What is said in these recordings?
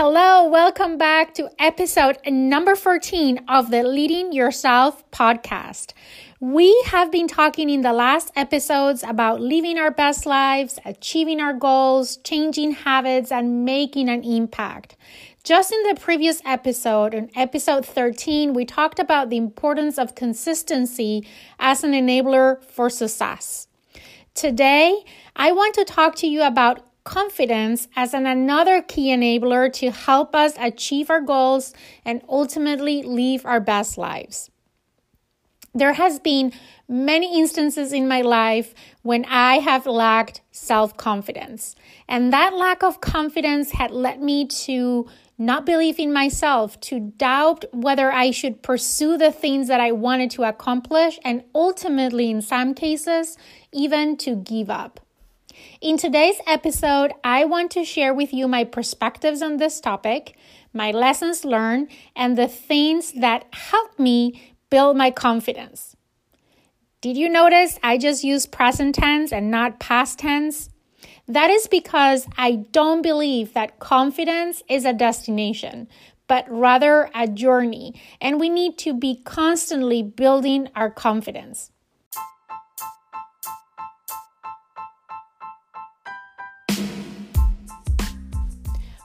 Hello, welcome back to episode number 14 of the Leading Yourself podcast. We have been talking in the last episodes about living our best lives, achieving our goals, changing habits, and making an impact. Just in the previous episode, in episode 13, we talked about the importance of consistency as an enabler for success. Today, I want to talk to you about confidence as an another key enabler to help us achieve our goals and ultimately live our best lives. There has been many instances in my life when I have lacked self-confidence. And that lack of confidence had led me to not believe in myself, to doubt whether I should pursue the things that I wanted to accomplish, and ultimately, in some cases, even to give up. In today's episode, I want to share with you my perspectives on this topic, my lessons learned, and the things that helped me build my confidence. Did you notice I just used present tense and not past tense? That is because I don't believe that confidence is a destination, but rather a journey, and we need to be constantly building our confidence.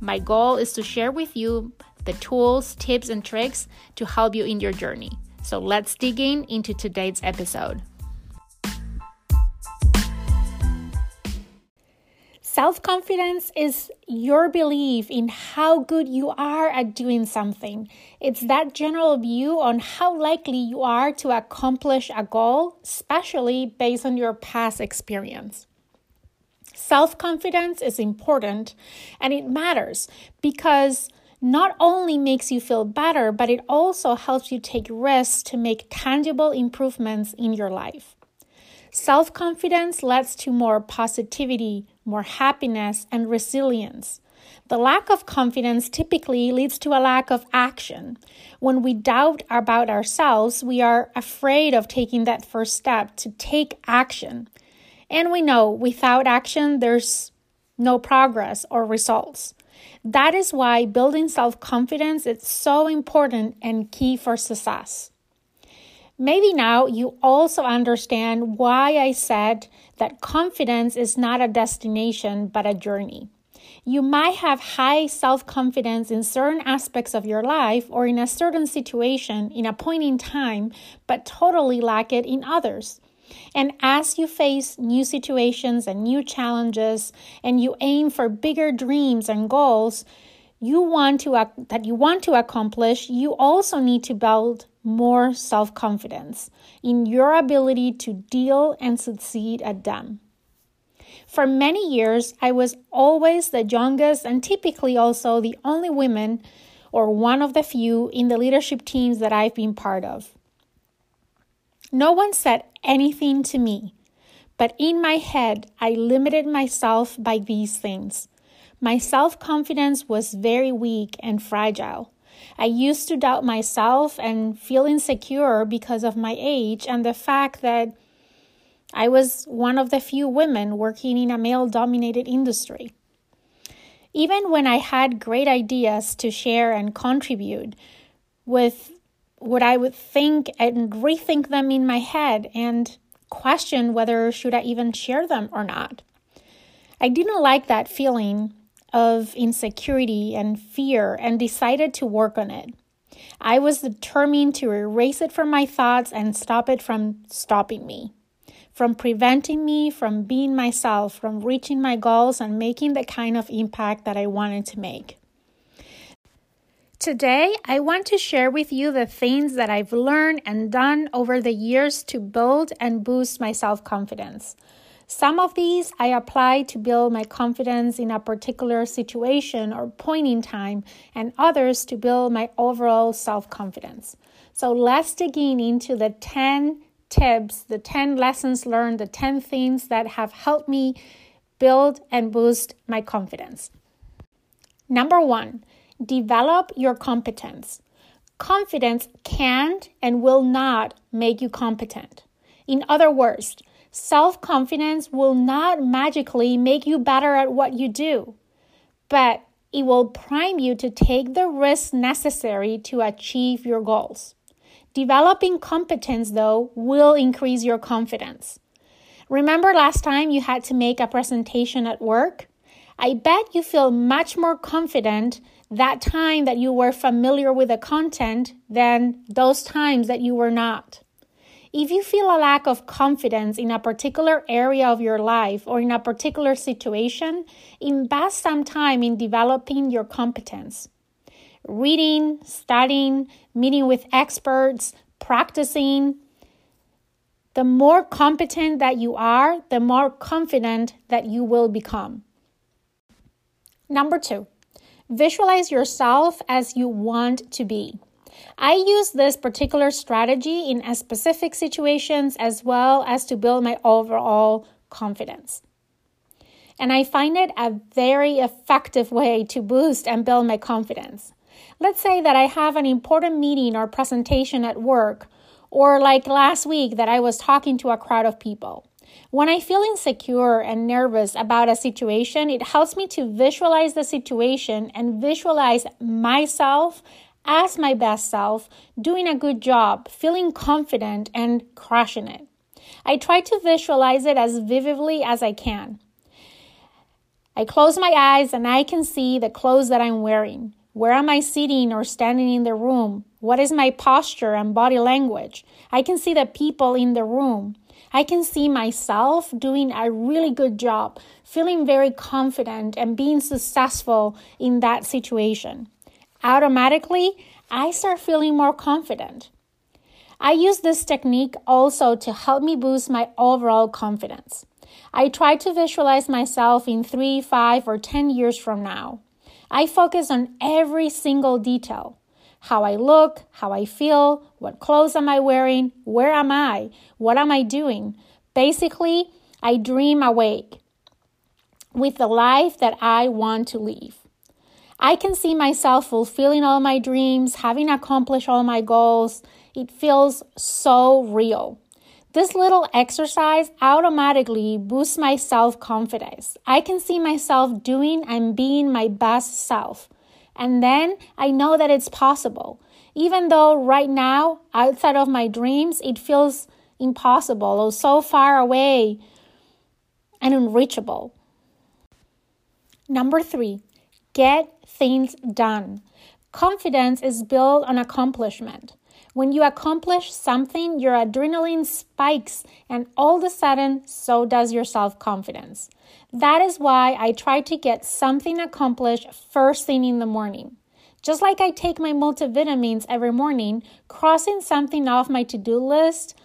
My goal is to share with you the tools, tips, and tricks to help you in your journey. So let's dig in into today's episode. Self confidence is your belief in how good you are at doing something. It's that general view on how likely you are to accomplish a goal, especially based on your past experience. Self confidence is important and it matters because not only makes you feel better, but it also helps you take risks to make tangible improvements in your life. Self confidence leads to more positivity, more happiness, and resilience. The lack of confidence typically leads to a lack of action. When we doubt about ourselves, we are afraid of taking that first step to take action. And we know without action, there's no progress or results. That is why building self confidence is so important and key for success. Maybe now you also understand why I said that confidence is not a destination but a journey. You might have high self confidence in certain aspects of your life or in a certain situation in a point in time, but totally lack it in others. And as you face new situations and new challenges and you aim for bigger dreams and goals you want to that you want to accomplish, you also need to build more self-confidence in your ability to deal and succeed at them. For many years, I was always the youngest and typically also the only woman or one of the few in the leadership teams that I've been part of. No one said anything to me, but in my head, I limited myself by these things. My self confidence was very weak and fragile. I used to doubt myself and feel insecure because of my age and the fact that I was one of the few women working in a male dominated industry. Even when I had great ideas to share and contribute with what I would think and rethink them in my head and question whether should I even share them or not. I didn't like that feeling of insecurity and fear and decided to work on it. I was determined to erase it from my thoughts and stop it from stopping me, from preventing me from being myself, from reaching my goals and making the kind of impact that I wanted to make. Today, I want to share with you the things that I've learned and done over the years to build and boost my self confidence. Some of these I apply to build my confidence in a particular situation or point in time, and others to build my overall self confidence. So let's dig in into the 10 tips, the 10 lessons learned, the 10 things that have helped me build and boost my confidence. Number one, develop your competence. Confidence can't and will not make you competent. In other words, Self confidence will not magically make you better at what you do, but it will prime you to take the risks necessary to achieve your goals. Developing competence, though, will increase your confidence. Remember last time you had to make a presentation at work? I bet you feel much more confident that time that you were familiar with the content than those times that you were not. If you feel a lack of confidence in a particular area of your life or in a particular situation, invest some time in developing your competence. Reading, studying, meeting with experts, practicing. The more competent that you are, the more confident that you will become. Number two, visualize yourself as you want to be. I use this particular strategy in specific situations as well as to build my overall confidence. And I find it a very effective way to boost and build my confidence. Let's say that I have an important meeting or presentation at work, or like last week that I was talking to a crowd of people. When I feel insecure and nervous about a situation, it helps me to visualize the situation and visualize myself as my best self, doing a good job, feeling confident, and crushing it. I try to visualize it as vividly as I can. I close my eyes and I can see the clothes that I'm wearing. Where am I sitting or standing in the room? What is my posture and body language? I can see the people in the room. I can see myself doing a really good job, feeling very confident and being successful in that situation automatically I start feeling more confident. I use this technique also to help me boost my overall confidence. I try to visualize myself in three, five, or 10 years from now. I focus on every single detail how I look, how I feel, what clothes am I wearing, where am I, what am I doing. Basically, I dream awake with the life that I want to live. I can see myself fulfilling all my dreams, having accomplished all my goals. It feels so real. This little exercise automatically boosts my self confidence. I can see myself doing and being my best self. And then I know that it's possible. Even though right now, outside of my dreams, it feels impossible or so far away and unreachable. Number three, Get things done. Confidence is built on accomplishment. When you accomplish something, your adrenaline spikes, and all of a sudden, so does your self confidence. That is why I try to get something accomplished first thing in the morning. Just like I take my multivitamins every morning, crossing something off my to do list,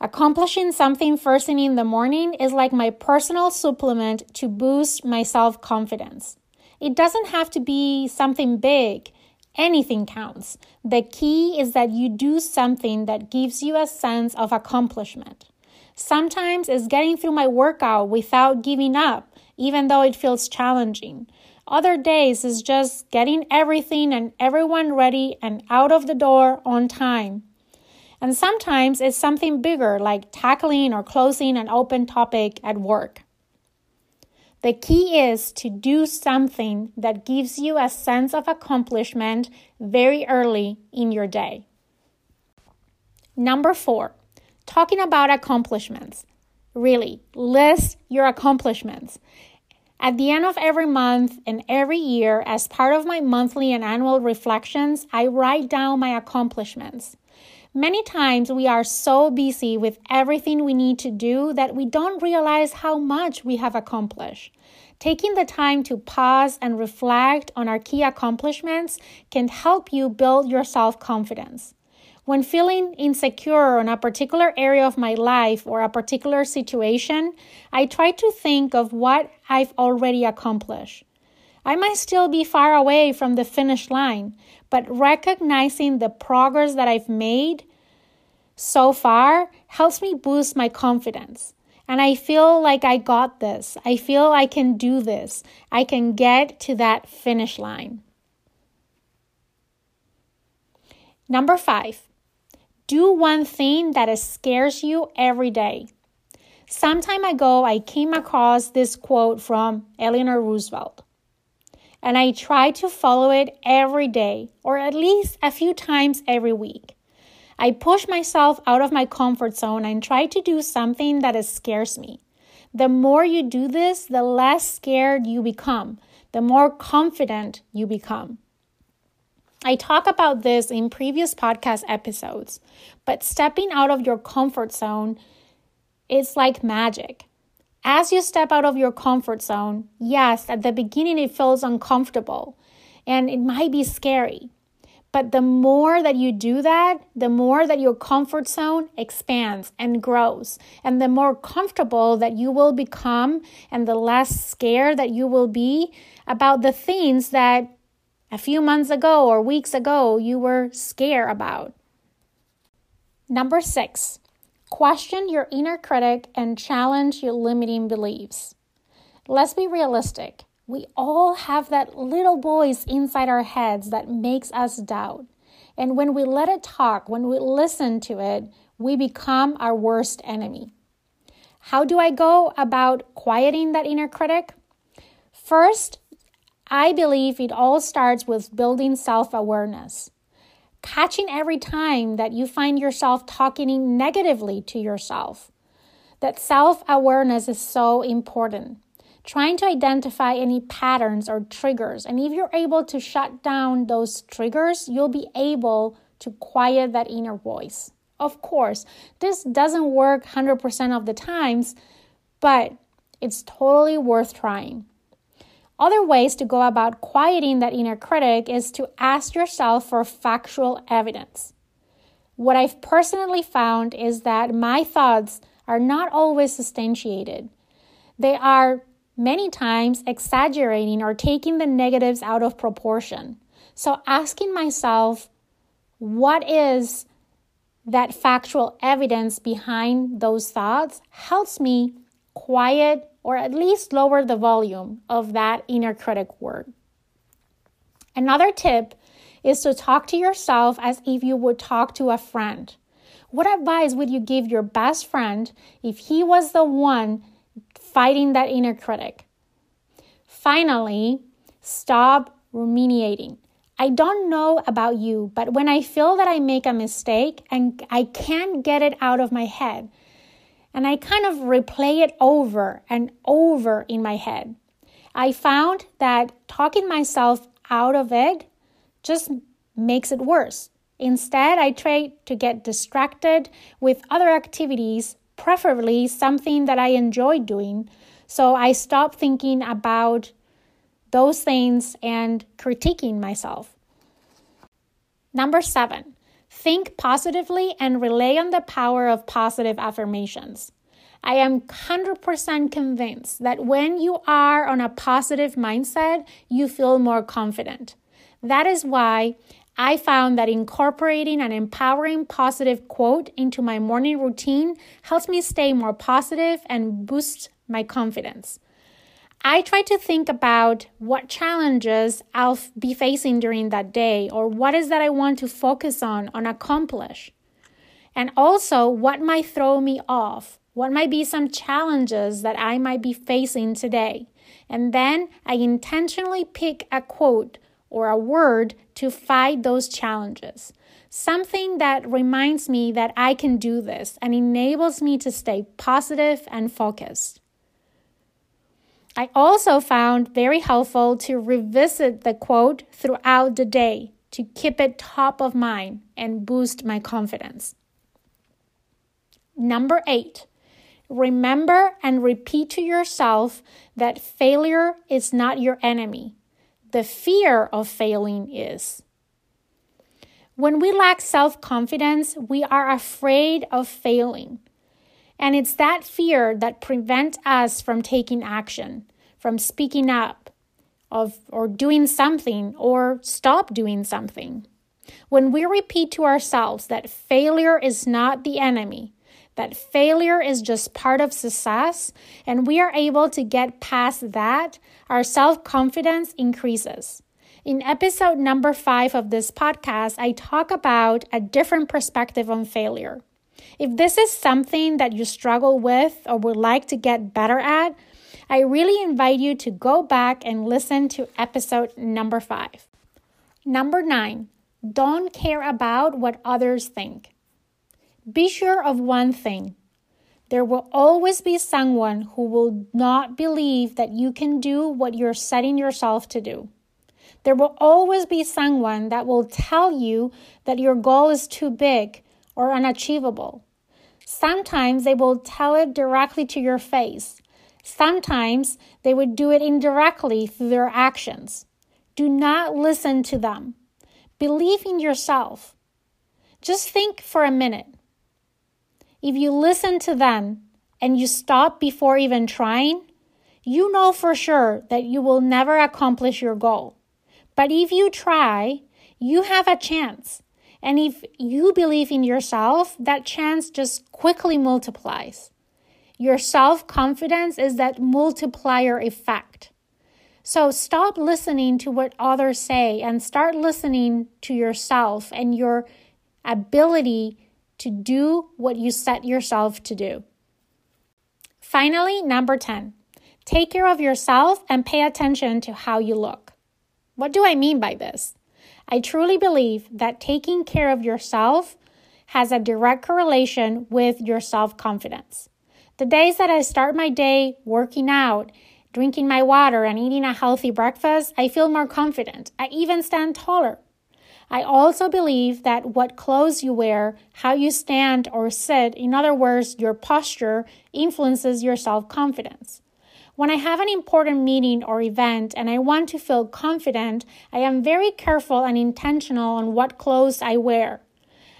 accomplishing something first thing in the morning is like my personal supplement to boost my self confidence. It doesn't have to be something big. Anything counts. The key is that you do something that gives you a sense of accomplishment. Sometimes it's getting through my workout without giving up, even though it feels challenging. Other days is just getting everything and everyone ready and out of the door on time. And sometimes it's something bigger like tackling or closing an open topic at work. The key is to do something that gives you a sense of accomplishment very early in your day. Number four, talking about accomplishments. Really, list your accomplishments. At the end of every month and every year, as part of my monthly and annual reflections, I write down my accomplishments. Many times we are so busy with everything we need to do that we don't realize how much we have accomplished. Taking the time to pause and reflect on our key accomplishments can help you build your self confidence. When feeling insecure on a particular area of my life or a particular situation, I try to think of what I've already accomplished. I might still be far away from the finish line, but recognizing the progress that I've made so far helps me boost my confidence. And I feel like I got this. I feel I can do this. I can get to that finish line. Number five, do one thing that scares you every day. Some time ago, I came across this quote from Eleanor Roosevelt and I try to follow it every day or at least a few times every week. I push myself out of my comfort zone and try to do something that scares me. The more you do this, the less scared you become, the more confident you become. I talk about this in previous podcast episodes, but stepping out of your comfort zone is like magic. As you step out of your comfort zone, yes, at the beginning it feels uncomfortable and it might be scary. But the more that you do that, the more that your comfort zone expands and grows, and the more comfortable that you will become, and the less scared that you will be about the things that a few months ago or weeks ago you were scared about. Number six, Question your inner critic and challenge your limiting beliefs. Let's be realistic. We all have that little voice inside our heads that makes us doubt. And when we let it talk, when we listen to it, we become our worst enemy. How do I go about quieting that inner critic? First, I believe it all starts with building self awareness catching every time that you find yourself talking negatively to yourself. That self awareness is so important. Trying to identify any patterns or triggers. And if you're able to shut down those triggers, you'll be able to quiet that inner voice. Of course, this doesn't work 100% of the times, but it's totally worth trying. Other ways to go about quieting that inner critic is to ask yourself for factual evidence. What I've personally found is that my thoughts are not always substantiated. They are many times exaggerating or taking the negatives out of proportion. So, asking myself, what is that factual evidence behind those thoughts helps me quiet or at least lower the volume of that inner critic word. Another tip is to talk to yourself as if you would talk to a friend. What advice would you give your best friend if he was the one fighting that inner critic? Finally, stop ruminating. I don't know about you, but when I feel that I make a mistake and I can't get it out of my head, and I kind of replay it over and over in my head. I found that talking myself out of it just makes it worse. Instead, I try to get distracted with other activities, preferably something that I enjoy doing. So I stop thinking about those things and critiquing myself. Number seven, Think positively and rely on the power of positive affirmations. I am 100% convinced that when you are on a positive mindset, you feel more confident. That is why I found that incorporating an empowering positive quote into my morning routine helps me stay more positive and boost my confidence. I try to think about what challenges I'll be facing during that day or what is that I want to focus on and accomplish. And also what might throw me off, what might be some challenges that I might be facing today. And then I intentionally pick a quote or a word to fight those challenges. Something that reminds me that I can do this and enables me to stay positive and focused. I also found very helpful to revisit the quote throughout the day to keep it top of mind and boost my confidence. Number eight, remember and repeat to yourself that failure is not your enemy. The fear of failing is. When we lack self confidence, we are afraid of failing. And it's that fear that prevents us from taking action, from speaking up, of, or doing something, or stop doing something. When we repeat to ourselves that failure is not the enemy, that failure is just part of success, and we are able to get past that, our self confidence increases. In episode number five of this podcast, I talk about a different perspective on failure. If this is something that you struggle with or would like to get better at, I really invite you to go back and listen to episode number five. Number nine, don't care about what others think. Be sure of one thing there will always be someone who will not believe that you can do what you're setting yourself to do. There will always be someone that will tell you that your goal is too big or unachievable. Sometimes they will tell it directly to your face. Sometimes they would do it indirectly through their actions. Do not listen to them. Believe in yourself. Just think for a minute. If you listen to them and you stop before even trying, you know for sure that you will never accomplish your goal. But if you try, you have a chance. And if you believe in yourself, that chance just quickly multiplies. Your self confidence is that multiplier effect. So stop listening to what others say and start listening to yourself and your ability to do what you set yourself to do. Finally, number 10, take care of yourself and pay attention to how you look. What do I mean by this? I truly believe that taking care of yourself has a direct correlation with your self confidence. The days that I start my day working out, drinking my water, and eating a healthy breakfast, I feel more confident. I even stand taller. I also believe that what clothes you wear, how you stand or sit, in other words, your posture, influences your self confidence. When I have an important meeting or event and I want to feel confident, I am very careful and intentional on what clothes I wear.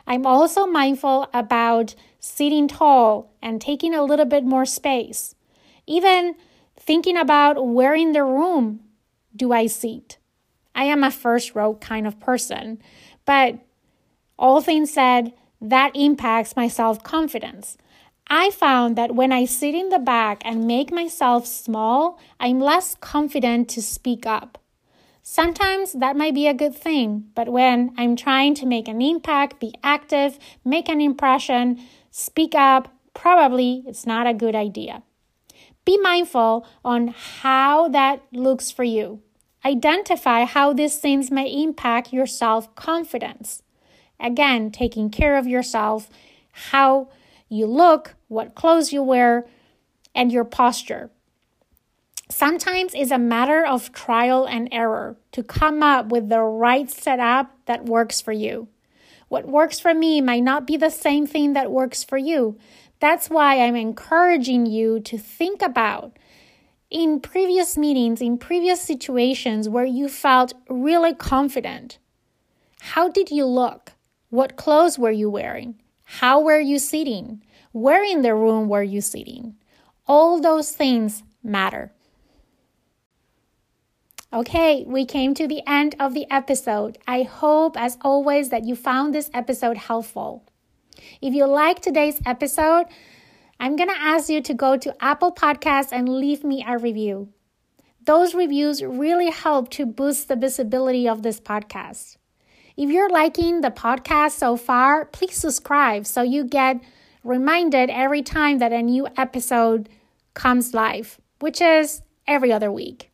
I'm also mindful about sitting tall and taking a little bit more space. Even thinking about where in the room do I sit. I am a first row kind of person, but all things said, that impacts my self confidence. I found that when I sit in the back and make myself small, I'm less confident to speak up. Sometimes that might be a good thing, but when I'm trying to make an impact, be active, make an impression, speak up, probably it's not a good idea. Be mindful on how that looks for you. Identify how these things may impact your self confidence. Again, taking care of yourself, how you look, what clothes you wear, and your posture. Sometimes it's a matter of trial and error to come up with the right setup that works for you. What works for me might not be the same thing that works for you. That's why I'm encouraging you to think about in previous meetings, in previous situations where you felt really confident. How did you look? What clothes were you wearing? How were you sitting? Where in the room were you sitting? All those things matter. Okay, we came to the end of the episode. I hope, as always, that you found this episode helpful. If you like today's episode, I'm going to ask you to go to Apple Podcasts and leave me a review. Those reviews really help to boost the visibility of this podcast. If you're liking the podcast so far, please subscribe so you get reminded every time that a new episode comes live, which is every other week.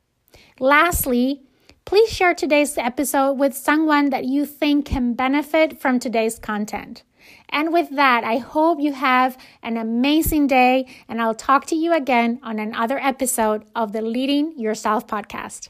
Lastly, please share today's episode with someone that you think can benefit from today's content. And with that, I hope you have an amazing day, and I'll talk to you again on another episode of the Leading Yourself podcast.